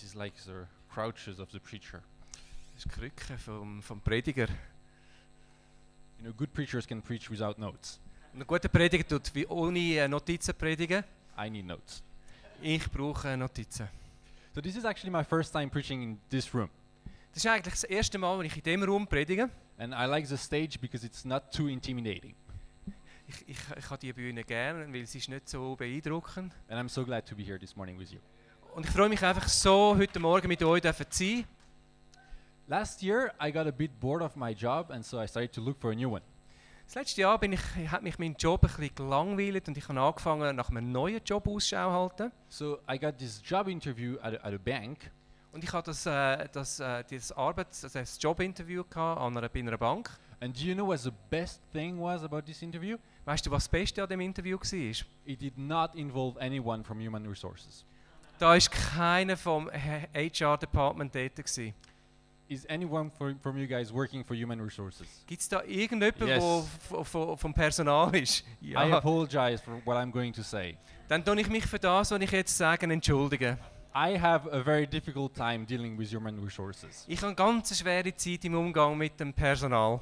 This is like the crouches of the preacher. Das ist die Krücke vom, vom Prediger. You know, good preachers can preach without notes. Ein guter Prediger tut wie ohne äh, Notizen predigen. I need notes. Ich brauche Notizen. So this is actually my first time preaching in this room. Das ist eigentlich das erste Mal, wenn ich in diesem Raum predige. And I like the stage because it's not too intimidating. Ich, ich, ich habe die Bühne gerne, weil sie ist nicht so beeindruckend. And I'm so glad to be here this morning with you. Und ich freue mich einfach so, heute Morgen mit euch zu sein. Last year, I got a bit bored of my job, and so I started to look for a new one. Das letzte Jahr bin ich, hat mich mein Job ein bisschen gelangweilt und ich habe angefangen, nach einem neuen Job Ausschau halten. So I got this job interview at a, at a bank, Und ich hatte das, äh, das, äh, dieses Arbeits-, also das Jobinterview an einer, bei einer Bank. and do you know what the best thing was about this interview? Weißt du, was das Beste an dem Interview war? It did not involve anyone from human resources. Da war keiner vom HR-Department dort. gewesen. Is anyone for, from you guys working for human resources? Gibt es da irgendjemanden, Yes. der vom Personal ist? I apologize for what I'm going to say. Dann tue ich mich für das, was ich jetzt sage, entschuldigen. I have a very difficult time dealing with human resources. Ich habe eine ganz schwere Zeit im Umgang mit dem Personal.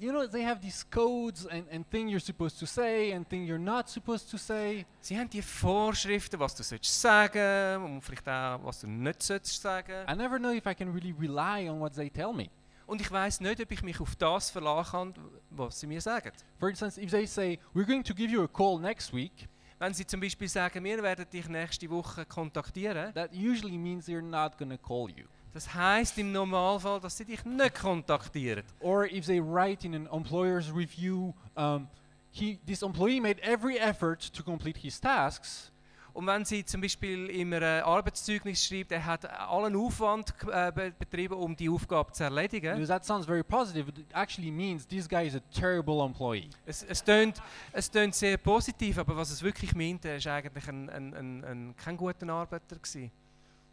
You know, they have these codes and, and things you're supposed to say and things you're not supposed to say. Sie haben die Vorschriften, was du sollst sagen und vielleicht auch, was du nicht sollst sagen. I never know if I can really rely on what they tell me. Und ich weiß nicht, ob ich mich auf das verlassen kann, was sie mir sagen. For instance, if they say, we're going to give you a call next week, Wenn sie zum Beispiel sagen, wir werden dich nächste Woche kontaktieren, that usually means they're not going to call you. Das heißt im Normalfall, dass sie dich nicht kontaktieren. Or if they write in an employer's review, um, he, this employee made every effort to complete his tasks, Und wenn sie zum Beispiel in einem Arbeitszeugnis schreibt, er hat allen Aufwand äh, be- betrieben, um die Aufgabe zu erledigen. because that sounds very positive, but it actually means this guy is a terrible employee. Es, es, tönt, es tönt sehr positiv, aber was es wirklich meint, er ist eigentlich ein, ein, ein, ein, kein guter Arbeiter gewesen.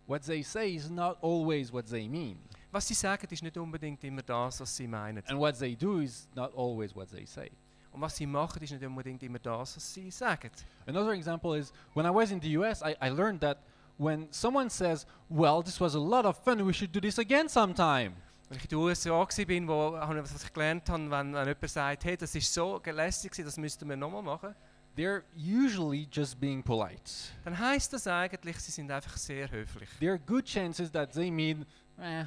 What they say is not always what they mean. Was sie sagen, ist nicht unbedingt immer das, was sie meinen. And what they do is not always what they say. Und was sie machen, ist nicht unbedingt immer das, was sie sagen. Another example is when I was in the US, I, I learned that when someone says, Well, this was a lot of fun, we should do this again sometime. Wenn ich in den USA war, wo, was ich gelernt habe, wenn, wenn jemand sagt, hey, das ist so lässig, das müssten wir nochmal machen, They're usually just being polite. dann heißt das eigentlich, sie sind einfach sehr höflich. There are good chances that they mean, eh,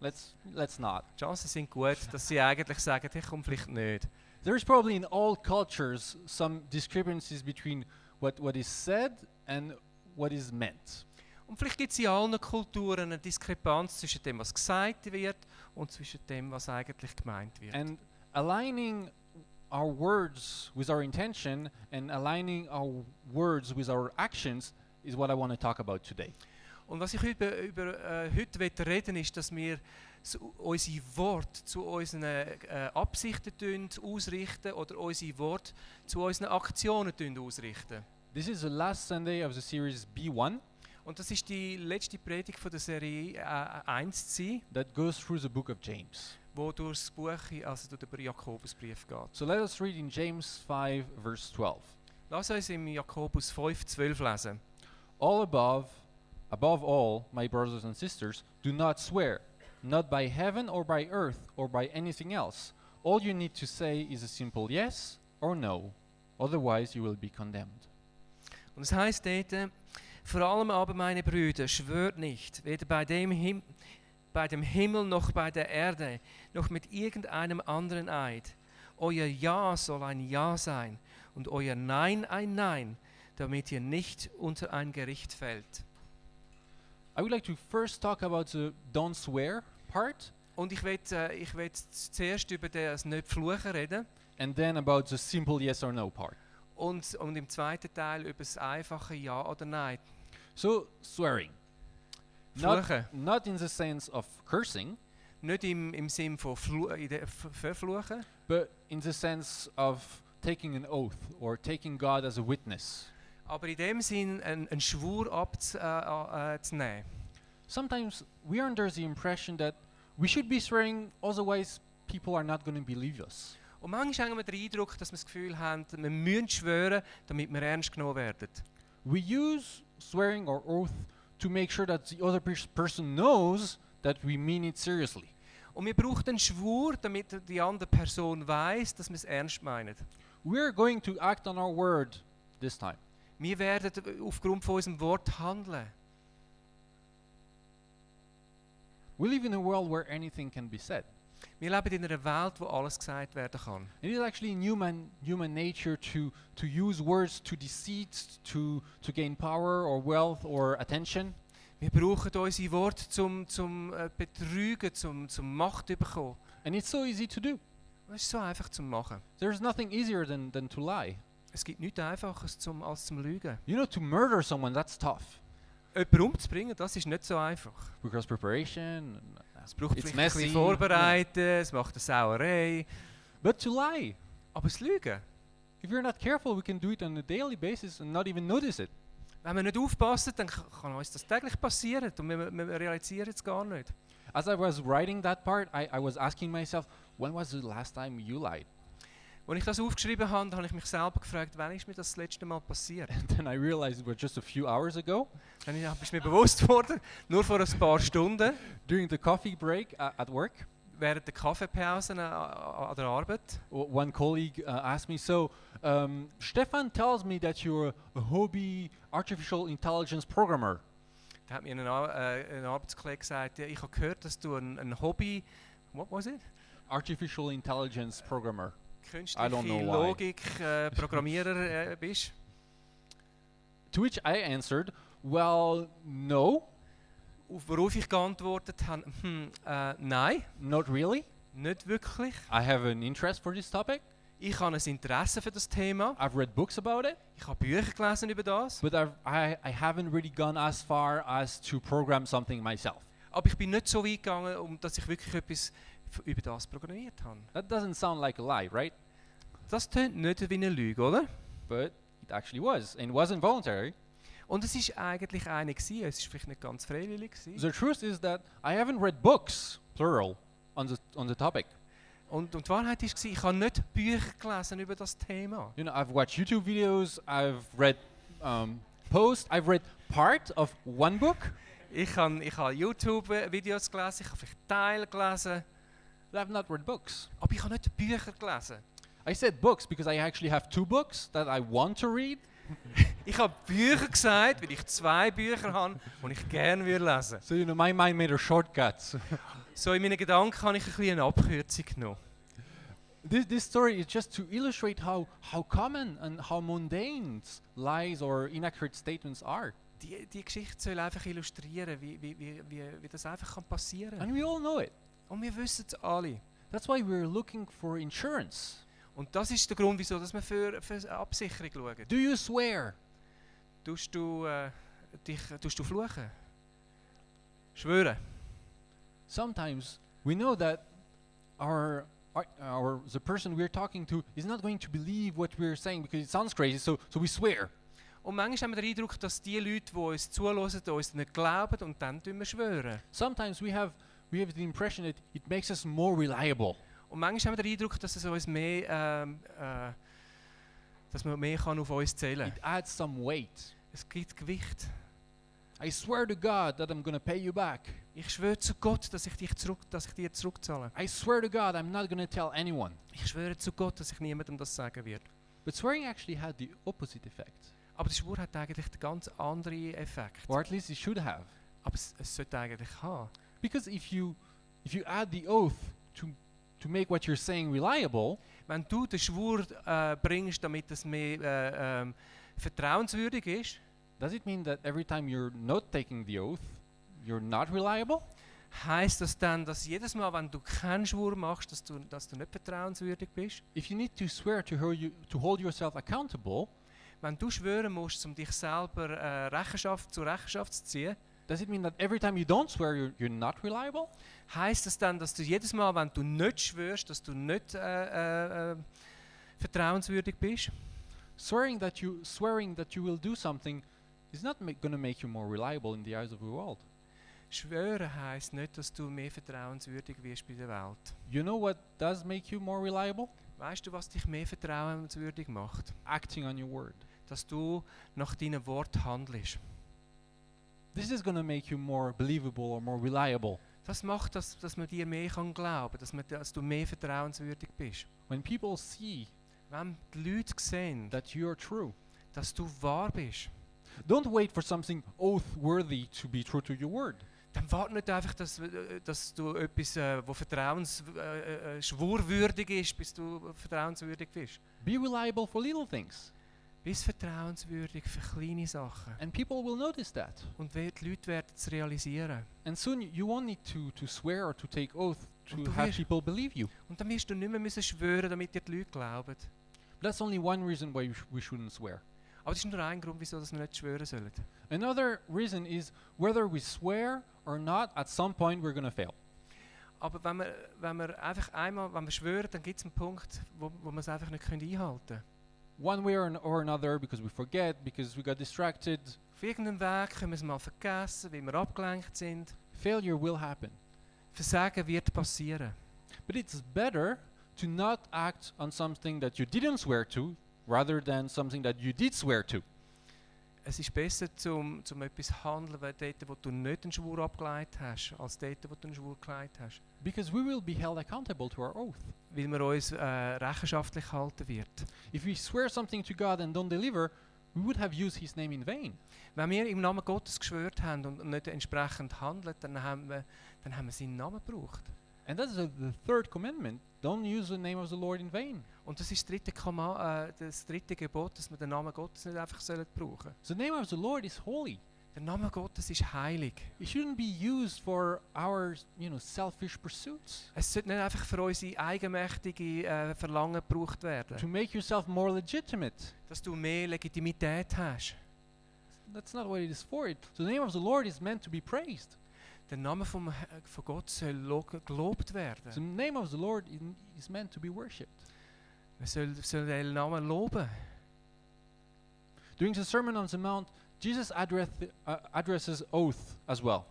let's, let's not. Chancen sind gut, dass sie eigentlich sagen, hey, komm vielleicht nicht. There's probably in all cultures some discrepancies between what, what is said and what is meant. Und vielleicht gibt es in allen Kulturen eine Diskrepanz zwischen dem, was gesagt wird und zwischen dem, was eigentlich gemeint wird. And aligning our words with our intention and aligning our words with our actions is what I want to talk about today. Und was ich über, über äh, heute will reden ist, dass wir unsere Worte zu unseren äh, Absichten tun, ausrichten oder unsere Worte zu unseren Aktionen tun, ausrichten. This is the last Sunday of the series B1 Und das ist die letzte Predigt von der Serie äh, 1 zu that goes through the book of James. Wo durch das Buch, also durch den Jakobusbrief geht. So let us read in James 5, verse 12. Lass uns im Jakobus 5, 12 lesen. All above, above all, my brothers and sisters, do not swear, not by heaven or by earth or by anything else. All you need to say is a simple yes or no, otherwise, you will be condemned. Und es heißt dort, vor allem aber meine Brüder, schwört nicht, weder bei dem, Him bei dem Himmel noch bei der Erde, noch mit irgendeinem anderen Eid. Euer Ja soll ein Ja sein und euer Nein ein Nein, damit ihr nicht unter ein Gericht fällt. I would like to first talk about the don't swear part Und ich will, äh, ich will zuerst über das nicht fluchen reden and then about the simple yes or no part. und, und im zweiten Teil über das einfache Ja oder Nein. So, swearing. Not, not in the sense of cursing, Nicht im, im Sinn von Flu in der F- Verfluchen, but in the sense of taking an oath or taking God as a witness. aber in dem Sinn einen, einen Schwur abzunehmen. Äh, äh, äh, zu nehmen. Sometimes we are under the impression that we should be swearing, otherwise, people are not going to believe us. Und manchmal haben wir den Eindruck, dass wir das Gefühl haben, wir müssen schwören, damit wir ernst genommen werden. We use swearing or oath to make sure that the other person knows that we mean it seriously. Und wir brauchen einen Schwur, damit die andere Person weiß, dass wir es ernst meinen. We're going to act on our word this time. Wir werden aufgrund von unserem Wort handeln. We live in a world where anything can be said. Wir leben in einer Welt, wo alles gesagt werden kann. It is actually in human human nature to to use words to deceit, to to gain power or wealth or attention. Wir brauchen unsere Worte zum, zum äh, Betrügen, zum, zum Macht bekommen. And it's so easy to do. Das ist so einfach zu machen. There's nothing easier than, than to lie. Es gibt nichts Einfaches zum, als zum Lügen. You know, to murder someone, that's tough. Jemanden umzubringen, das ist nicht so einfach. Because preparation, Es braucht It's vielleicht ein bisschen Vorbereiten, es macht eine Sauerei. but to lie. Aber das Lügen, If you're not careful, we can do it on a daily basis and not even notice it. wenn wir nicht aufpassen, dann kann uns das täglich passieren und wir, wir realisieren es gar nicht. As I was writing that part, I, I was asking myself, when was the last time you lied? Als ich das aufgeschrieben habe, habe ich mich selber gefragt, wann ist mir das das letzte Mal passiert? And then I realized it was just a few hours ago Dann ist mir bewusst geworden, nur vor ein paar Stunden, during the coffee break uh, at work. während der Kaffeepausen an, an der Arbeit. One colleague uh, asked me, So, um, Stefan tells me that you're a hobby artificial intelligence programmer. Da hat mir ein, äh, ein Arbeitskollege gesagt, ja, ich habe gehört, dass du ein, ein Hobby, what was it? Artificial intelligence programmer. Künstliche know why. Logik, äh, Programmierer äh, bist. To which I answered, Well, no, Auf worauf ich geantwortet habe, hm, äh, nein, not really. nicht wirklich. I have an interest for this topic. Ich habe ein Interesse für das Thema. I've read books about it, Ich habe Bücher gelesen über das. but I've, I, I haven't really gone as far as to program something myself. Aber ich bin nicht so weit gegangen, um dass ich wirklich etwas über das programmiert habe. That doesn't sound like a lie, right? Das tönt nicht wie eine Lüge, oder? But it actually was, and it wasn't voluntary. Und es ist eigentlich eine gewesen. Es ist vielleicht nicht ganz freiwillig gewesen. The truth is that I haven't read books, plural, on the, on the topic. Und, und die Wahrheit ist, gewesen, ich habe nicht Bücher gelesen über das Thema. You know, I've watched YouTube videos, I've read um, posts, I've read part of one book, Ich habe ich habe YouTube-Videos gelesen, ich habe vielleicht Teile gelesen, I've not read books. aber ich habe nicht Bücher gelesen. I said books because I actually have two books that I want to read, Ich habe Bücher gesagt, weil ich zwei Bücher habe, die ich gerne würde lesen so you know, my mind made a shortcut. So in meinen Gedanken habe ich ein bisschen eine Abkürzung genommen. this, this story is just to illustrate how, how common and how mundane lies or inaccurate statements are. Die, die Geschichte soll einfach illustrieren, wie, wie, wie, wie, das einfach kann passieren kann. And we all know it. Und wir wissen es alle. That's why we're looking for insurance. Und das ist der Grund, wieso dass wir für, für eine Absicherung schauen. Do you swear? Tust du, äh, dich, tust du fluchen? Schwören. Sometimes we know that our, our, our the person we're talking to is not going to believe what we're saying because it sounds crazy, so, so we swear. Und manchmal haben wir den Eindruck, dass die Leute, die uns zuhören, uns nicht glauben und dann tun wir schwören. Sometimes we have we have the impression that it makes us more reliable. Und manchmal haben wir den Eindruck, dass es uns mehr, ähm, äh, dass man mehr kann auf uns zählen It adds some weight. Es gibt Gewicht. I swear to God that I'm to pay you back. Ich schwöre zu Gott, dass ich, dich zurück, dass ich dir zurückzahle. I swear to God I'm not to tell anyone. Ich schwöre zu Gott, dass ich niemandem das sagen werde. But swearing actually had the opposite effect, Aber der Schwur hat eigentlich einen ganz anderen Effekt. or at least it should have. Aber es, es sollte eigentlich haben. Because if you if you add the oath to to make what you're saying reliable, Wenn du den Schwur äh, bringst, damit es mehr äh, ähm, vertrauenswürdig ist, does it mean that every time you're not taking the oath, you're not reliable? heißt das dann, dass jedes Mal, wenn du keinen Schwur machst, dass du, dass du nicht vertrauenswürdig bist? If you need to swear to hold, you, to hold yourself accountable, Wenn du schwören musst, um dich selber äh, Rechenschaft, zur Rechenschaft zu ziehen, does it mean that every time you don't swear, you're, you're not reliable? heißt das dann, dass du jedes Mal, wenn du nicht schwörst, dass du nicht äh, äh, äh, vertrauenswürdig bist? Swearing that you swearing that you will do something is not ma- going to make you more reliable in the eyes of the world. Schwören heißt nicht, dass du mehr vertrauenswürdig wirst bei der Welt. You know what does make you more reliable? Weißt du, was dich mehr vertrauenswürdig macht? Acting on your word. Dass du nach deinem Wort handelst. This is going to make you more believable or more reliable. Das macht, dass, dass man dir mehr kann glauben dass, man, dass du mehr vertrauenswürdig bist. When people see Wenn die Leute sehen, that you're true, dass du wahr bist, don't wait for something oath worthy to be true to your word. dann warte nicht einfach, dass, äh, dass du etwas, äh, wo vertrauens, äh, äh, äh ist, bis du vertrauenswürdig bist. Be reliable for little things, Bist vertrauenswürdig für kleine Sachen. and people will notice that. Und die Leute werden es realisieren. And soon you won't need to, to swear or to take oath to have wirst- people believe you. Und dann wirst du nicht mehr müssen schwören, damit dir die Leute glauben. But that's only one reason why we, sh- we shouldn't swear. Aber das ist nur ein Grund, wieso dass wir nicht schwören sollen. Another reason is whether we swear or not, at some point we're going to fail. Aber wenn wir, wenn wir einfach einmal, wenn wir schwören, dann gibt es einen Punkt, wo, wo wir es einfach nicht können einhalten können. One way or, an- or another, because we forget, because we got distracted, Auf Weg können wir es mal vergessen, weil wir abgelenkt sind. failure will happen. Versagen wird passieren. But it's better to not act on something that you didn't swear to rather than something that you did swear to. Es ist besser, zum, zum etwas zu handeln, weil dort, wo du nicht einen Schwur abgeleitet hast, als dort, wo du einen Schwur geleitet hast. Because we will be held accountable to our oath. Weil man uns äh, rechenschaftlich halten wird. If we swear something to God and don't deliver, we would have used His name in vain. Wenn wir im Namen Gottes geschwört haben und nicht entsprechend handeln, dann haben wir, dann haben wir seinen Namen gebraucht. And that's the, the third commandment. Don't use the name of the Lord in vain. Und das ist das dritte, Komma, äh, das dritte Gebot, dass wir den Namen Gottes nicht einfach sollen brauchen The name of the Lord is holy. Der Name Gottes ist heilig. It shouldn't be used for our, you know, selfish pursuits. Es sollte nicht einfach für unsere eigenmächtige äh, Verlangen gebraucht werden. To make yourself more legitimate. Dass du mehr Legitimität hast. That's not what it is for. It. The name of the Lord is meant to be praised. Der Name vom, He- von Gott soll lo- gelobt The werden. name of the Lord is meant to be worshipped. Wir sollen, sollen den Namen loben. During the Sermon on the Mount, Jesus address, uh, addresses oath as well.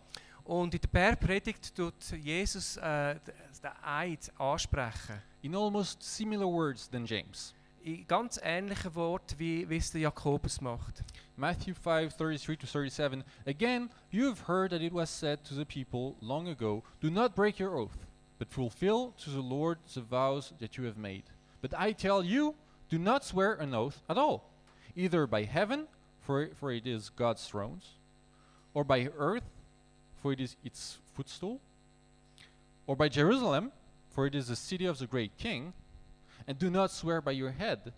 Und in der Bergpredigt tut Jesus äh, d- den Eid ansprechen. In almost similar words than James. In ganz ähnlichen Worten, wie, wie es der Jakobus macht. Matthew 5 33 to 37. Again, you have heard that it was said to the people long ago, Do not break your oath, but fulfill to the Lord the vows that you have made. But I tell you, do not swear an oath at all, either by heaven, for, for it is God's throne, or by earth, for it is its footstool, or by Jerusalem, for it is the city of the great king, and do not swear by your head,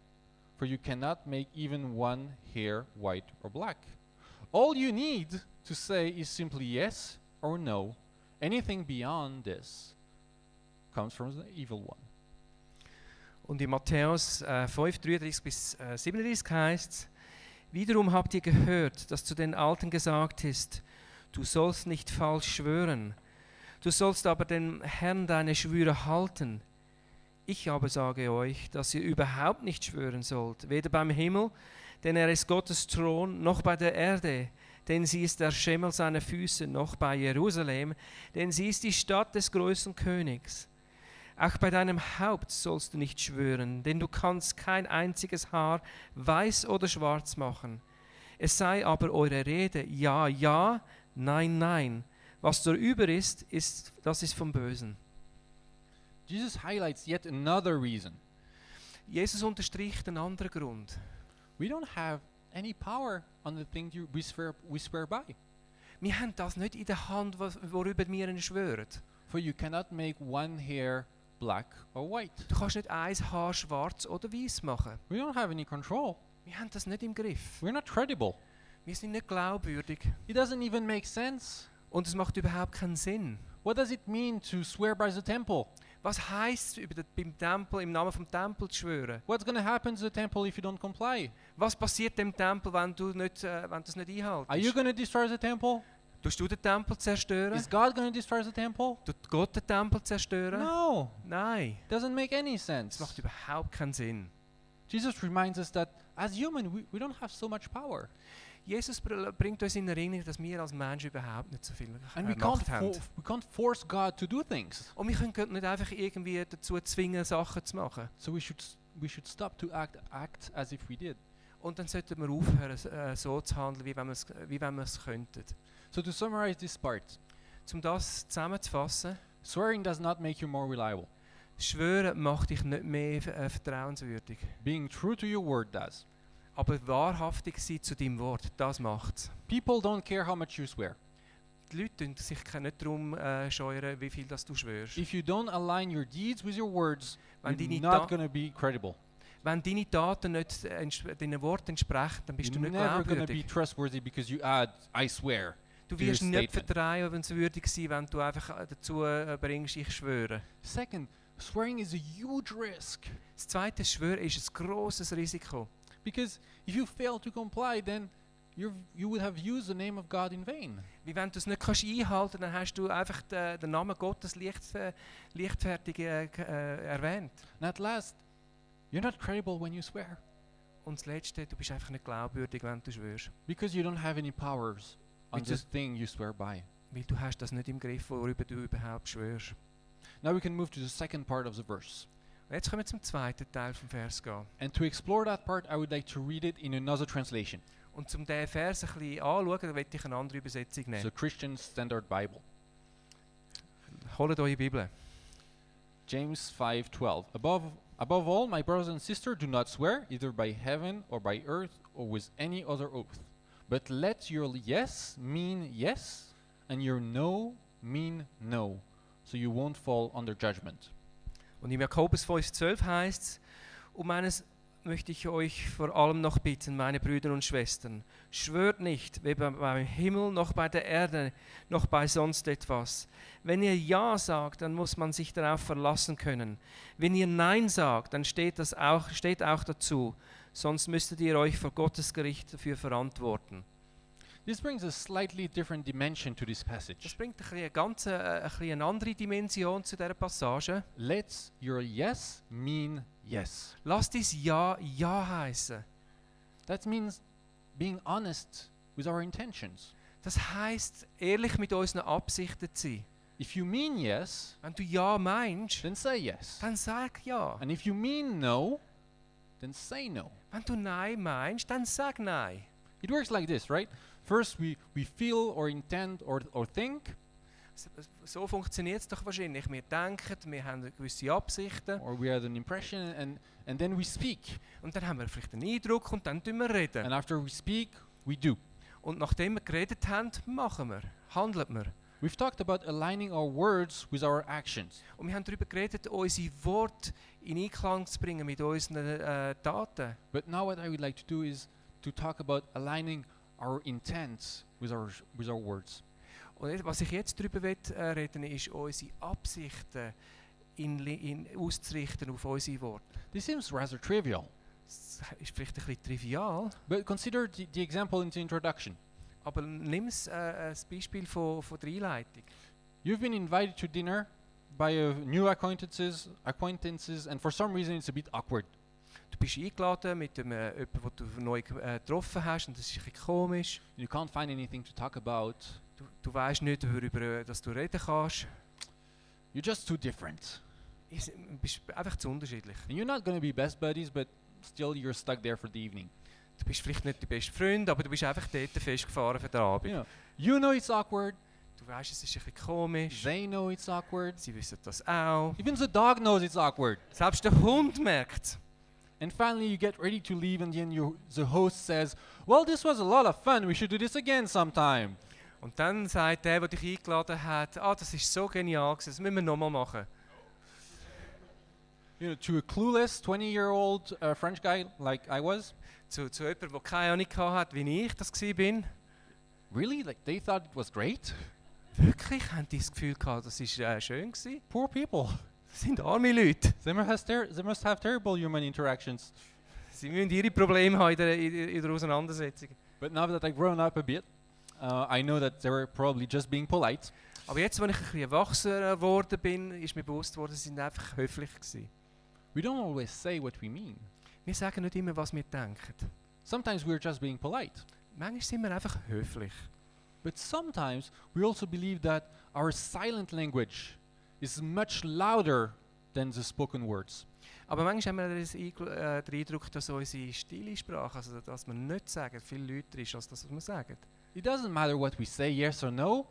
for you cannot make even one hair white or black. All you need to say is simply yes or no. Anything beyond this comes from the evil one. Und in Matthäus äh, 5, 33 bis äh, 37 heißt es, Wiederum habt ihr gehört, dass zu den Alten gesagt ist, du sollst nicht falsch schwören, du sollst aber dem Herrn deine Schwüre halten. Ich aber sage euch, dass ihr überhaupt nicht schwören sollt, weder beim Himmel, denn er ist Gottes Thron, noch bei der Erde, denn sie ist der Schemel seiner Füße, noch bei Jerusalem, denn sie ist die Stadt des größten Königs. Auch bei deinem Haupt sollst du nicht schwören, denn du kannst kein einziges Haar weiß oder schwarz machen. Es sei aber eure Rede ja, ja, nein, nein. Was darüber ist, ist das ist vom Bösen. Jesus highlights yet another reason. Jesus unterstricht einen anderen Grund. We don't have any power on the thing you, we, swear, we swear by. Wir haben das nicht in der Hand, was- worüber wir schwören. For you cannot make one hair black or white. Du kannst nicht ein Haar schwarz oder weiß machen. We don't have any control. Wir haben das nicht im Griff. We're not credible. Wir sind nicht glaubwürdig. It doesn't even make sense. Und es macht überhaupt keinen Sinn. What does it mean to swear by the temple? Was heißt es, beim Tempel, im Namen vom Tempel zu schwören? What's going to happen to the temple if you don't comply? Was passiert dem Tempel, wenn du, nicht, äh, wenn du es nicht einhältst? Are you going to destroy the temple? Tust du den Tempel zerstören? Is God going to destroy the temple? Tut Gott den Tempel zerstören? No, Nein, doesn't make any das sense. macht überhaupt keinen Sinn. Jesus reminds us that as human, we, we don't have so much power. Jesus br- bringt uns in Erinnerung, dass wir als Menschen überhaupt nicht so viel And äh, we can't, haben. we can't force God to do things. Und wir können Gott nicht einfach irgendwie dazu zwingen, Sachen zu machen. So we should, we should stop to act, act as if we did. Und dann sollten wir aufhören, äh, so zu handeln, wie wenn wir es, wie wenn wir es könnten. So to summarize this part, Um das zusammenzufassen, swearing does not make you more reliable. Schwören macht dich nicht mehr äh, vertrauenswürdig. Being true to your word does. Aber wahrhaftig sein zu deinem Wort, das macht's. People don't care how much you swear. Die Leute tun sich nicht darum äh, scheuern, wie viel das du schwörst. If you don't align your deeds with your words, Wenn you're not going to be credible. wenn deine Taten nicht äh, deinen Worten entsprechen, dann bist You're du nicht never going to be glaubwürdig. trustworthy because you add, I swear. Du wirst nicht statement. vertrauenswürdig sein, wenn du einfach äh, dazu äh, bringst, ich schwöre. Second, swearing is a huge risk Das zweite Schwören ist ein grosses Risiko. Because if you fail to comply, then you're, you would have used the name of God in vain. Wie wenn du es nicht kannst einhalten dann hast du einfach den, den Namen Gottes leicht, äh, leichtfertig äh, äh, erwähnt. And at last, you're not credible when you swear Und das Letzte, du bist einfach nicht glaubwürdig, wenn du schwörst. because you don't have any powers on this thing you swear by. Weil du hast das nicht im Griff, worüber du überhaupt schwörst. Now we can move to the second part of the verse. Jetzt können wir zum zweiten Teil vom Vers gehen. And to explore that part, I would like to read it in another translation, Und um diesen Vers ein bisschen anzuschauen, möchte ich eine andere Übersetzung the nehmen. Christian Standard Bible. Holt eure Bibel. James 5:12 Above above all my brothers and sisters do not swear either by heaven or by earth or with any other oath but let your yes mean yes and your no mean no so you won't fall under judgment. Und im Jakobus 5,12 heißt es, um eines möchte ich euch vor allem noch bitten, meine Brüder und Schwestern, schwört nicht, weder beim Himmel noch bei der Erde noch bei sonst etwas. Wenn ihr Ja sagt, dann muss man sich darauf verlassen können. Wenn ihr Nein sagt, dann steht das auch, steht auch dazu, sonst müsstet ihr euch vor Gottes Gericht dafür verantworten. This brings a slightly different dimension to this Das passage. bringt ein bisschen eine ganz äh, eine andere Dimension zu dieser Passage. Let your yes mean yes. Lasst dies Ja Ja heißen. That means being honest with our intentions. Das heißt, ehrlich mit unseren Absichten zu sein. If you mean yes, Wenn du Ja meinst, then say yes. dann sag Ja. And if you mean no, then say no. Wenn du Nein meinst, dann sag Nein. It works like this, right? First, we, we feel or intend or, or think, So- funktioniert es doch wahrscheinlich. Wir denken, wir haben gewisse Absichten or we have an impression, and, and then we speak. und dann haben wir vielleicht einen Eindruck und dann tun wir reden. And after we speak, we do. Und nachdem wir geredet haben, machen wir, handeln wir. We've talked about aligning our words with our actions. Und wir haben darüber geredet, unsere Worte in Einklang zu bringen mit unseren äh, Taten. But now, what I would like to do is to talk about aligning our intents with our, with our words. Und was ich jetzt darüber will, äh, reden ist, unsere Absichten in, in, auszurichten auf unsere Worte. This seems rather trivial, Das ist vielleicht ein bisschen trivial, but consider the, the example in the introduction. aber nimm es äh, als Beispiel von, von der Einleitung. You've been invited to dinner by uh, new acquaintances, acquaintances, and for some reason it's a bit awkward. Du bist eingeladen mit einem, äh, jemandem, den du neu äh, getroffen hast und das ist komisch. You can't find anything to talk about. Du, du weißt nicht, worüber äh, dass du reden kannst. You're just too different. Du bist einfach zu unterschiedlich. And you're not going to be best buddies, but still you're stuck there for the evening. Du bist vielleicht nicht der beste Freund, aber du bist einfach dort festgefahren für den Abend. You know, you know it's awkward. Du weißt, es ist ein bisschen komisch. They know it's awkward. Sie wissen das auch. Even the dog knows it's awkward. Selbst der Hund merkt And finally, you get ready to leave, and then you, the host says, "Well, this was a lot of fun. We should do this again sometime." Und dann sagt der, der dich eingeladen hat, ah, das ist so genial, das müssen wir nochmal machen. You know, to a clueless 20-year-old uh, French guy like I was, Zu, zu jemandem, der keine Ahnung hatte, wie ich das war. really, like they thought it was great. Wirklich haben die das Gefühl gehabt, das war äh, schön. Gewesen. Poor people. Sind arme Leute. They must, have ter- they must have terrible human interactions. Sie müssen ihre Probleme haben in der, in der- in der Auseinandersetzung. But now that I've grown up a bit, uh, I know that they were probably just being polite. Aber jetzt, als ich ein bisschen erwachsener geworden bin, ist mir bewusst worden, sie sind einfach höflich gewesen. We don't always say what we mean. Wir sagen nicht immer, was wir denken. Sometimes we're just being polite. Manchmal sind wir einfach höflich. But sometimes we also believe that our silent language is much louder than the spoken words. Aber manchmal haben wir äh, den Eindruck, dass unsere stille Sprache, also dass wir nicht sagen, viel lauter ist als das, was wir sagen. It doesn't matter what we say, yes or no.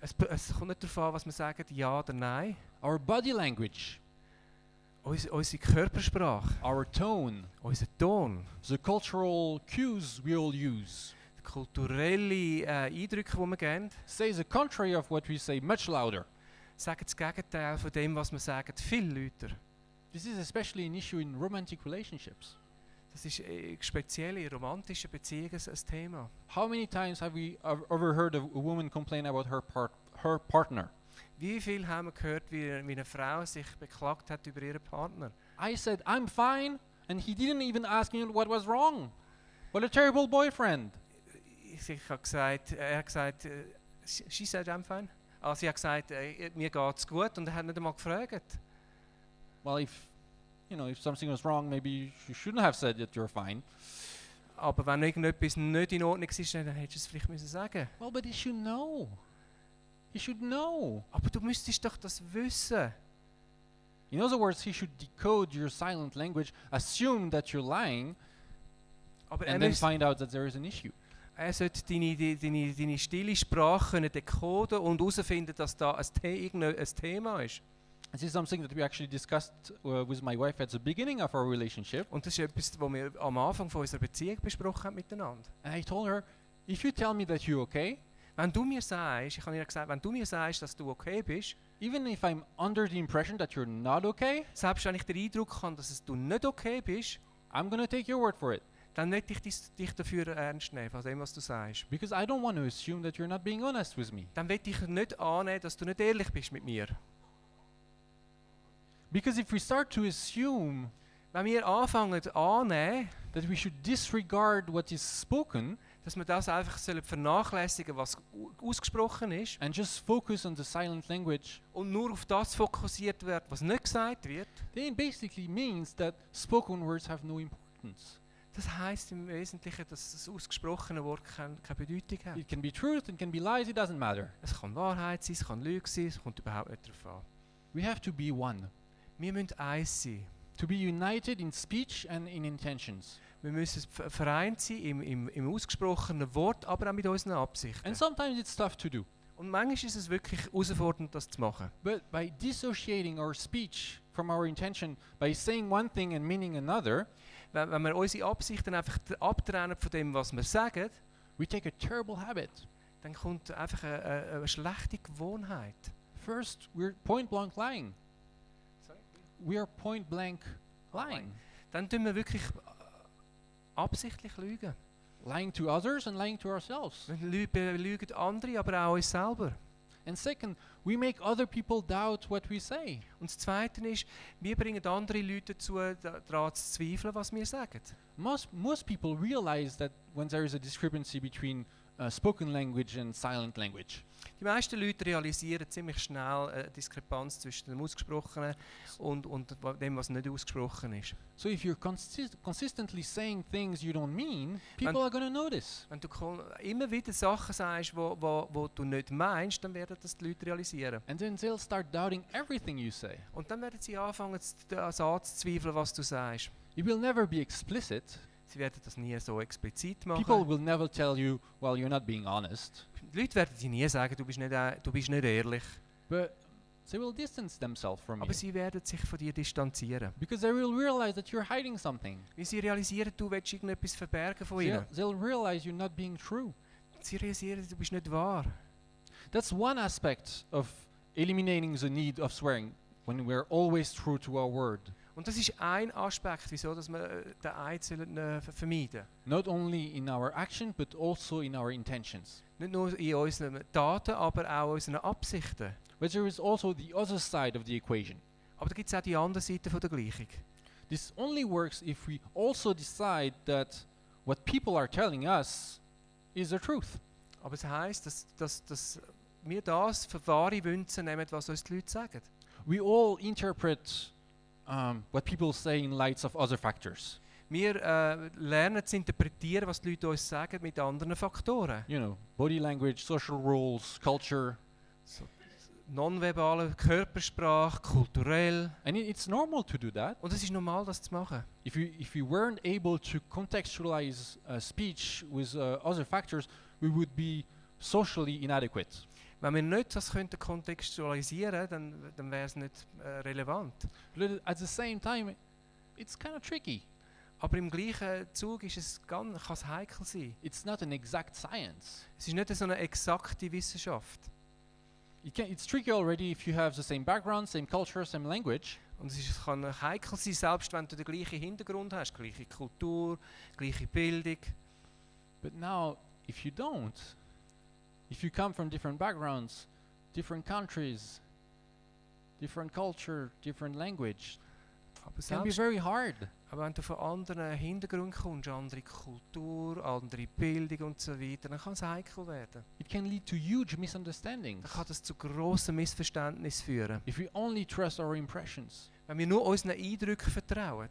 Es, es kommt nicht darauf an, was wir sagen, ja oder nein. Our body language, Uns, unsere Körpersprache, our tone, unser Ton, the cultural cues we all use kulturelle äh, Eindrücke, die wir geben, say the contrary of what we say much louder. Sagen das Gegenteil von dem, was wir sagen, viel lauter. This is especially an issue in romantic relationships. Das ist äh, speziell in romantischen Beziehungen ein Thema. How many times have we ev- ever heard of a woman complain about her part, her partner? Wie viel haben wir gehört, wie, wie eine Frau sich beklagt hat über ihren Partner? I said I'm fine, and he didn't even ask me what was wrong. What a terrible boyfriend! Ich, ich habe gesagt, er hat gesagt, äh, she said I'm fine. Also sie hat gesagt, äh, mir geht's gut und er hat nicht einmal gefragt. Well, if you know if something was wrong, maybe you shouldn't have said that you're fine. Aber wenn irgendetwas nicht in Ordnung ist, dann hättest du es vielleicht müssen sagen. Well, but he should know. He should know. Aber du müsstest doch das wissen. In other words, he should decode your silent language, assume that you're lying, Aber er, and then find out that there is an issue. Er sollte deine, deine, deine stille Sprache dekoden und herausfinden, dass da ein, ein Thema ist. This is something that we actually discussed uh, with my wife at the beginning of our relationship. Und das ist etwas, was wir am Anfang von unserer Beziehung besprochen haben miteinander. And I told her, if you tell me that you're okay, Wenn du mir sagst, ich habe ihr gesagt, wenn du mir sagst, dass du okay bist, even if I'm under the impression that you're not okay, selbst wenn ich den Eindruck habe, dass du nicht okay bist, I'm to take your word for it. Dann möchte ich dich, dich dafür ernst nehmen, von dem, was du sagst. Because I don't want to assume that you're not being honest with me. Dann möchte ich nicht annehmen, dass du nicht ehrlich bist mit mir. Because if we start to assume Wenn wir anfangen annehmen, that we should disregard what is spoken dass wir das einfach vernachlässigen was ausgesprochen ist and just focus on the silent language, und nur auf das fokussiert wird, was nicht gesagt wird, then basically means that spoken words have no importance. Das heißt im Wesentlichen, dass das ausgesprochene Wort kein, keine Bedeutung hat. It can be truth, it can be lies, it doesn't matter. Es kann Wahrheit sein, es kann Lüge sein, es kommt überhaupt nicht darauf an. We have to be one, Wir müssen eins sein. to be united in speech and in intentions. Wir müssen ver- vereint sein im, im, im ausgesprochenen Wort, aber auch mit unseren Absichten. And sometimes it's tough to do. Und manchmal ist es wirklich herausfordernd, das zu machen. But by dissociating our speech from our intention, by saying one thing and meaning another, Wenn, wenn wir unsere Absichten einfach abtrennen von dem, was wir sagen, we take a terrible habit. dann kommt einfach eine, eine, eine schlechte Gewohnheit. First, we're point blank lying. We are point blank lying. Dann tun wir wirklich absichtlich lügen. Lying to others and lying to ourselves. Wir lü- belügen andere, aber auch uns selber. And second, we make other people doubt what we say. Und das Zweite ist, wir bringen andere Leute dazu, da- daran zu zweifeln, was wir sagen. Most, most people realize that when there is a discrepancy between uh, spoken language and silent language. Die meisten Leute realisieren ziemlich schnell eine Diskrepanz zwischen dem Ausgesprochenen und, und dem, was nicht ausgesprochen ist. So if you're consist- consistently saying things you don't mean, people Man- are to notice. Wenn du immer wieder Sachen sagst, wo, wo, wo du nicht meinst, dann werden das die Leute realisieren. And then they'll start doubting everything you say. Und dann werden sie anfangen, also anzuzweifeln, was du sagst. It will never be explicit. Sie werden das nie so explizit People will never tell you, well, you're not being honest. Die Leute werden dir nie sagen, du bist nicht, äh, du bist nicht ehrlich. But they will distance themselves from Aber you. sie werden sich von dir distanzieren. Because they will realize that you're hiding something. Weil sie realisieren, du willst irgendetwas verbergen von ihnen. they'll realize you're not being true. Sie realisieren, du bist nicht wahr. That's one aspect of eliminating the need of swearing when we're always true to our word. Und das ist ein Aspekt, wieso dass wir äh, den Eid äh, ver- vermeiden Not only in our action, but also in our intentions. Nicht nur in unseren Taten, aber auch in unseren Absichten. But there is also the other side of the equation. Aber da gibt es auch die andere Seite von der Gleichung. This only works if we also decide that what people are telling us is the truth. Aber es heisst, dass, dass, dass wir das für wahre Wünsche nehmen, was uns die Leute sagen. We all interpret um, what people say in lights of other factors. Wir äh, lernen zu interpretieren, was die Leute uns sagen, mit anderen Faktoren. You know, body language, social rules, culture. So, nonverbale Körpersprache, kulturell. And it's normal to do that. Und es ist normal, das zu machen. If you, if we weren't able to contextualize uh, speech with uh, other factors, we would be socially inadequate. Wenn wir nicht das könnten kontextualisieren dann, dann wäre es nicht äh, relevant. But at the same time, it's kind of tricky. Aber im gleichen Zug ist es ganz, kann es heikel sein. It's not an exact science. Es ist nicht so eine exakte Wissenschaft. You can, it's tricky already if you have the same background, same culture, same language. Und es, ist, es kann heikel sein, selbst wenn du den gleichen Hintergrund hast, gleiche Kultur, gleiche Bildung. But now, if you don't, if you come from different backgrounds, different countries, different culture, different language, Aber, it can be very hard. aber wenn du von anderen Hintergründen kommst, andere Kultur, andere Bildung und so weiter, dann kann es heikel werden. It can lead to huge misunderstandings Dann kann das zu grossen Missverständnissen führen. if we only trust our impressions. Wenn wir nur unseren Eindrücken vertrauen.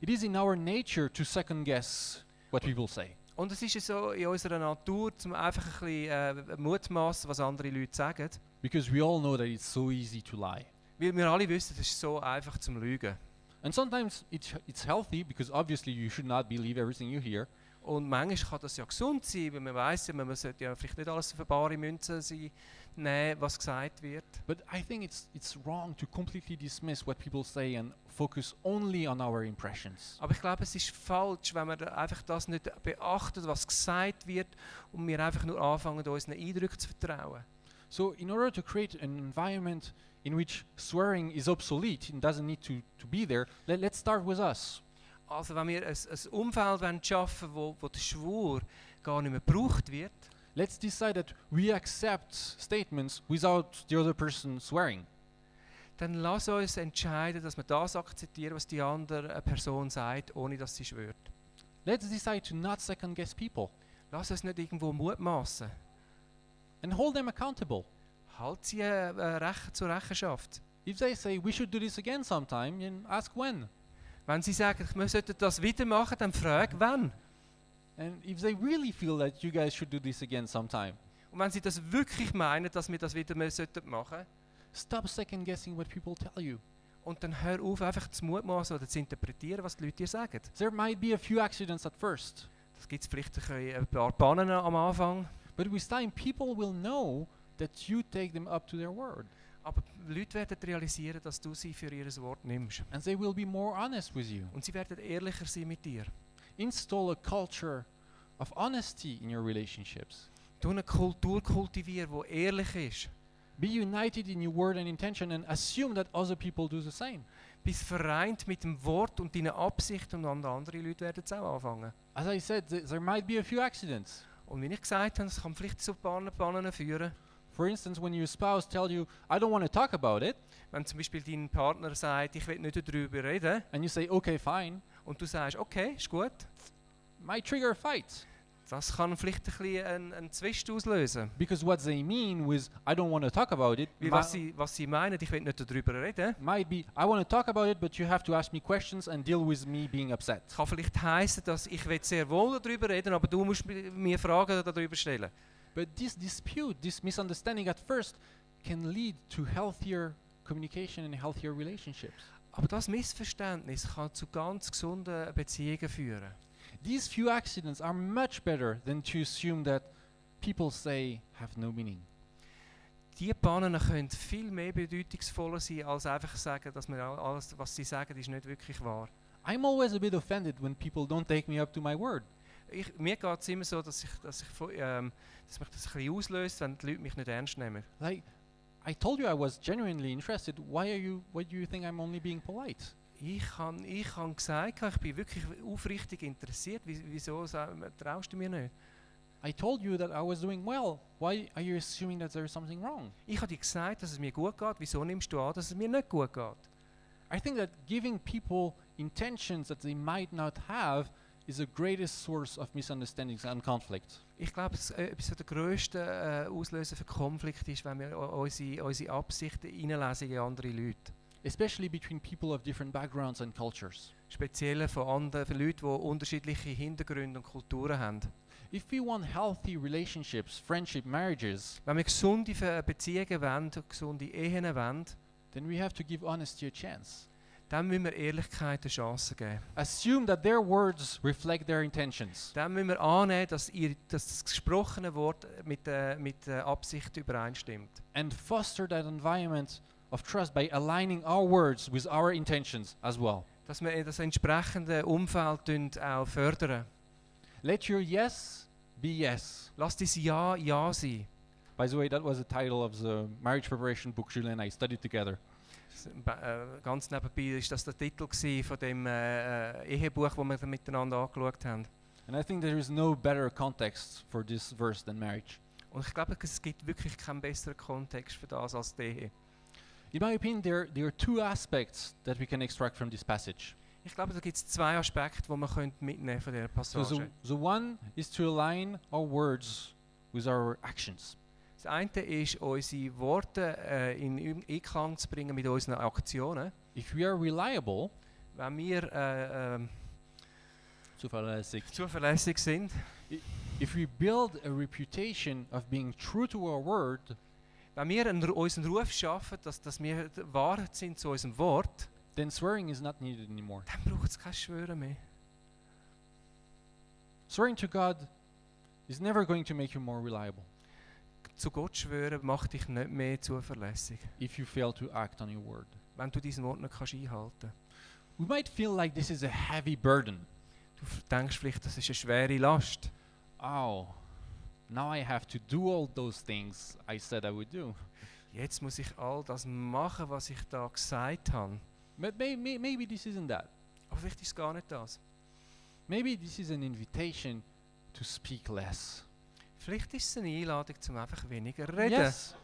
It is in our nature to second guess what people say. Und es ist ja so in unserer Natur, zum einfach ein bisschen äh, mutmaßen, was andere Leute sagen. Because we all know that it's so easy to lie. Weil wir alle wissen, es ist so einfach zum Lügen. And sometimes it's, it's healthy because obviously you should not believe everything you hear. Und manchmal kann das ja gesund sein, weil man weiß ja, man sollte ja vielleicht nicht alles für bare Münzen sein, nehmen, was gesagt wird. But I think it's, it's wrong to completely dismiss what people say and focus only on our impressions. Aber ich glaube, es ist falsch, wenn da einfach das nicht beachtet, was gesagt wird, und wir einfach nur anfangen, unseren Eindrücken zu vertrauen. So, in order to create an environment in which swearing is obsolete and doesn't need to, to be there, let, let's start with us. Also wenn wir ein, ein Umfeld schaffen wollen, wo, wo der Schwur gar nicht mehr gebraucht wird, Let's decide that we accept statements without the other person swearing. dann lass uns entscheiden, dass wir das akzeptieren, was die andere Person sagt, ohne dass sie schwört. Let's decide to not second guess people Lass uns nicht irgendwo mutmaßen. and hold them accountable. Halt sie äh, äh, rech zur Rechenschaft. If they say we should do this again sometime, then ask when. Wenn sie sagen, wir sollten das wieder machen, dann frag, wann. And if they really feel that you guys should do this again sometime, Und wenn sie das wirklich meinen, dass wir das wieder mehr sollten machen stop second guessing what people tell you. und dann hör auf, einfach zu mutmaßen oder zu interpretieren, was die Leute dir sagen. There might be a few accidents at first, Das gibt es vielleicht ein ein paar Pannen am Anfang, but with time, people will know that you take them up to their word. aber Leute werden realisieren, dass du sie für ihr Wort nimmst. And they will be more honest with you. Und sie werden ehrlicher sein mit dir. Install a culture of honesty in your relationships. Du eine Kultur kultivieren, die ehrlich ist. Be united in your word and intention and assume that other people do the same. Bist vereint mit dem Wort und deinen Absichten und andere Leute werden es auch anfangen. As I said, th- there might be a few accidents. Und wie ich gesagt habe, es kann vielleicht zu Pannen führen. For instance, when your spouse tells you, I don't want to talk about it, Wenn zum Beispiel dein Partner sagt, ich will nicht darüber reden, and you say, okay, fine, und du sagst, okay, ist gut, might trigger a fight. das kann vielleicht ein bisschen einen, einen Zwist auslösen. Because what they mean with, I don't want to talk about it, mi- was sie, was sie meinen, ich will nicht darüber reden, might be, I want to talk about it, but you have to ask me questions and deal with me being upset. kann vielleicht heißen, dass ich will sehr wohl darüber reden, aber du musst mi- mir Fragen darüber stellen. But this dispute, this misunderstanding at first, can lead to healthier communication and healthier relationships. Aber das Missverständnis kann zu ganz gesunden Beziehungen führen. These few accidents are much better than to assume that people say have no meaning. Die Pannen können viel mehr bedeutungsvoller sein, als einfach sagen, dass man all- alles, was sie sagen, ist nicht wirklich wahr. I'm always a bit offended when people don't take me up to my word. Ich, mir geht es immer so, dass, ich, dass, ich, ähm, dass mich das ein bisschen auslöst, wenn die Leute mich nicht ernst nehmen. Like, I told you I was genuinely interested. Why are you? Why do you think I'm only being polite? Ich habe ich han gesagt, ich bin wirklich aufrichtig interessiert. Wieso traust du mir nicht? I told you that I was doing well. Why are you assuming that there's something wrong? Ich habe dir gesagt, dass es mir gut geht. Wieso nimmst du an, dass es mir nicht gut geht? I think that giving people intentions that they might not have is the greatest source of misunderstandings and conflict. Ich glaube, es äh, etwas der grössten äh, Auslöser für Konflikt ist, wenn wir unsere, unsere Absichten reinlesen in andere Leute. especially between people of different backgrounds and cultures. Speziell von anderen, von Leuten, die unterschiedliche Hintergründe und Kulturen haben. If we want healthy relationships, friendship, marriages, Wenn wir gesunde Beziehungen wollen, und gesunde Ehen wollen, then we have to give honesty a chance. Dann müssen wir Ehrlichkeit eine Chance geben. Assume that their words reflect their intentions. Dann müssen wir annehmen, dass, ihr, dass das gesprochene Wort mit der, mit der Absicht übereinstimmt. And foster that environment of trust by aligning our words with our intentions as well. Dass wir das entsprechende Umfeld auch fördern. Let your yes be yes. Lass dein Ja Ja sein. By the way, that was the title of the marriage preparation book Julie and I studied together. Äh, Ganz nebenbei ist das der Titel von dem äh, äh, Ehebuch, das wir miteinander angeschaut haben. And I think there is no better context for this verse than marriage. Und ich glaube, es gibt wirklich keinen besseren Kontext für das als die Ehe. In my opinion, there, there are two aspects that we can extract from this passage. Ich glaube, da gibt es zwei Aspekte, die man könnte mitnehmen von dieser So Passage. the, the one is to align our words with our actions. Das eine ist, unsere Worte äh, in Einklang zu bringen mit unseren Aktionen. If we are reliable, Wenn wir äh, ähm, zuverlässig, zuverlässig sind, if we build a reputation of being true to our word, wenn wir einen, unseren Ruf schaffen, dass, dass wir wahr sind zu unserem Wort, then swearing is not needed anymore. dann braucht es kein Schwören mehr. Swearing to God is never going to make you more reliable Zu Gott schwören macht dich nicht mehr zuverlässig, if you fail to act on your word. wenn du diesen Wort nicht kannst einhalten We might feel like this is a heavy burden. Du denkst vielleicht, das ist eine schwere Last. Oh, now I have to do all those things I said I would do. Jetzt muss ich all das machen, was ich da gesagt habe. But may, may, maybe this isn't that. Aber vielleicht ist es gar nicht das. Maybe this is an invitation to speak less. Vielleicht ist es eine Einladung, zum einfach weniger reden. Yes.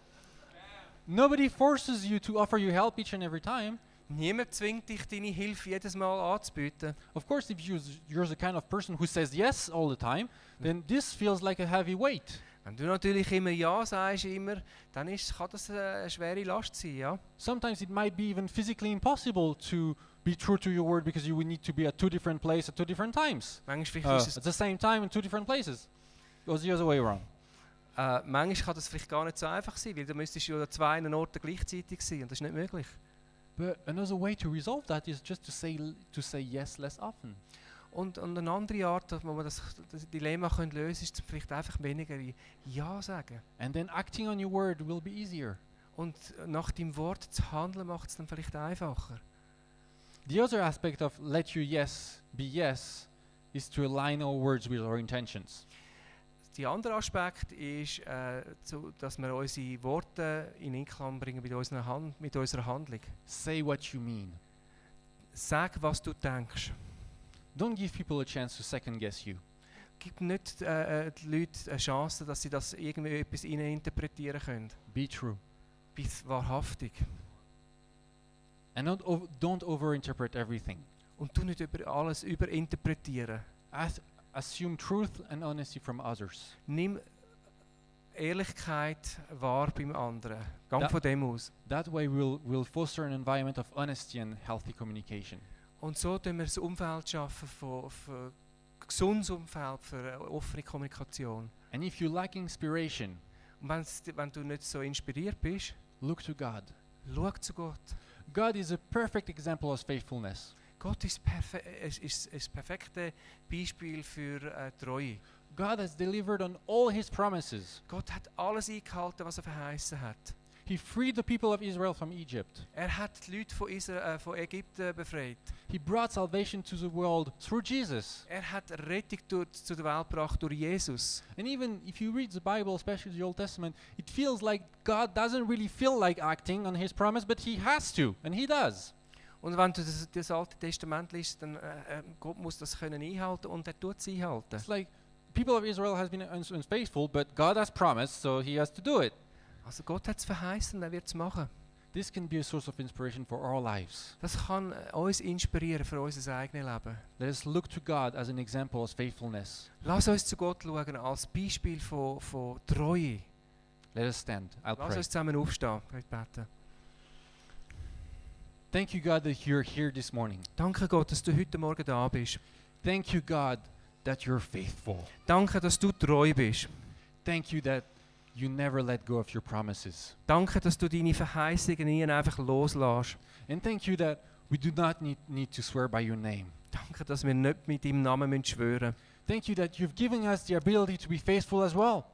Nobody forces you to offer you help each and every time. Niemand zwingt dich, deine Hilfe jedes Mal anzubieten. Of course, if you, you're the kind of person who says yes all the time, then this feels like a heavy weight. Wenn du natürlich immer Ja sagst, immer, dann ist, kann das eine schwere Last sein, ja. Sometimes it might be even physically impossible to be true to your word because you would need to be at two different places at two different times. Manchmal, Uh, at the same time in two different places. It was the other way around. äh, manchmal kann das vielleicht gar nicht so einfach sein, weil du müsstest ja an zwei Orten gleichzeitig sein und das ist nicht möglich. But another way to resolve that is just to say to say yes less often. Und, und eine andere Art, wo man das, das Dilemma können lösen ist vielleicht einfach weniger Ja sagen. And then acting on your word will be easier. Und nach deinem Wort zu handeln, macht es dann vielleicht einfacher. The other aspect of let your yes be yes is to align our words with our intentions. Der andere Aspekt ist, äh, zu, dass wir unsere Worte in Einklang bringen mit unserer, Hand, mit unserer Handlung. Say what you mean. Sag, was du denkst. Don't give people a chance to second guess you. Gib nicht äh, äh, den Leuten eine Chance, dass sie das irgendwie etwas interpretieren können. Be true. Bist wahrhaftig. And don't, ov- don't overinterpret everything. Und du nicht über alles überinterpretieren. Assume truth and honesty from others. Nimm Ehrlichkeit wahr beim anderen. Gang Da- von dem aus. That way, we'll, we'll foster an environment of honesty and healthy communication. Und so schaffen wir das Umfeld schaffen von, von gesundes Umfeld für offene Kommunikation. And if you lack inspiration, Und wenn du nicht so inspiriert bist, look to God. schau zu Gott. God is a perfect example of faithfulness. Gott ist, perfe ist, ist, ist perfekte Beispiel für äh, Treue. God has delivered on all his promises. Gott hat alles eingehalten, was er verheißen hat. He freed the people of Israel from Egypt. Er hat die Leute von, Israel, äh, von Ägypten befreit. He brought salvation to the world through Jesus. Er hat Rettung durch, zu der Welt gebracht durch Jesus. And even if you read the Bible, especially the Old Testament, it feels like God doesn't really feel like acting on his promise, but he has to, and he does. Und wenn du das, das Alte Testament liest, dann äh, äh, Gott muss das können einhalten und er tut es einhalten. It's like people of Israel has been unfaithful, but God has promised, so he has to do it. Also Gott hat es verheißen, er wird es machen. This can be a source of inspiration for our lives. Das kann äh, uns inspirieren für unser eigenes Leben. Let us look to God as an example of faithfulness. Lass uns zu Gott schauen als Beispiel von, von Treue. Let us stand. I'll Lass pray. uns zusammen aufstehen. Ich beten. Thank you, God, that you're here this morning. Danke Gott, dass du heute Morgen da bist. Thank you, God, that you're faithful. Danke, dass du treu bist. Thank you that you never let go of your promises. Danke, dass du deine Verheißungen nie einfach loslässt. And thank you that we do not need, need to swear by your name. Danke, dass wir nicht mit deinem Namen müssen schwören Thank you that you've given us the ability to be faithful as well.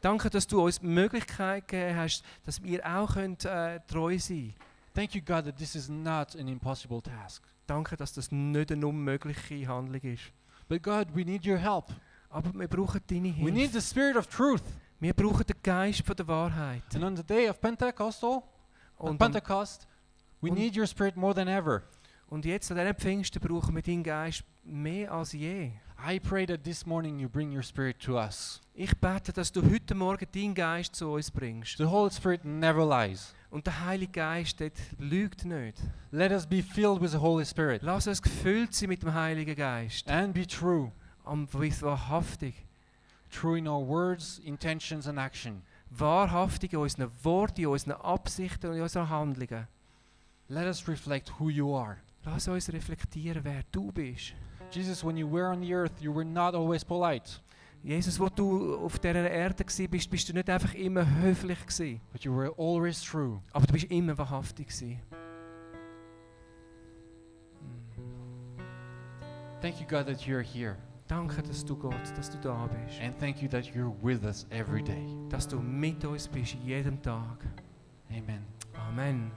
Danke, dass du uns die Möglichkeit gegeben hast, dass wir auch können, äh, treu sein können. Thank you, God, that this is not an impossible task. Danke, dass das nicht eine unmögliche Handlung ist. But God, we need your help. Aber wir brauchen deine We need the spirit of truth. Wir brauchen den Geist von der Wahrheit. And on the day of Pentecostal, on oh, Und, Pentecost, we need your spirit more than ever. Und jetzt an diesen Pfingsten brauchen wir deinen Geist mehr als je. I pray that this morning you bring your spirit to us. Ich bete, dass du heute Morgen deinen Geist zu uns bringst. The Holy Spirit never lies. Und der Heilige Geist dort lügt nicht. Let us be filled with the Holy Spirit Lass uns gefüllt sein mit dem Heiligen Geist. and be true. Am wahrhaftig. True in our words, intentions, and action. Wahrhaftig in unseren Worten, in unseren Absichten und in unseren Handlungen. Let us reflect who you are. Lass uns reflektieren, wer du bist. Jesus, when you were on the earth, you were not always polite, Jesus, wo du auf dieser Erde gsi bist, bist du nicht einfach immer höflich gsi, but you were always true. aber du bist immer wahrhaftig gsi. Thank you, God, that you're here. Danke, dass du Gott, dass du da bist, And thank you that you're with us every day. dass du mit uns bist jeden Tag. Amen. Amen.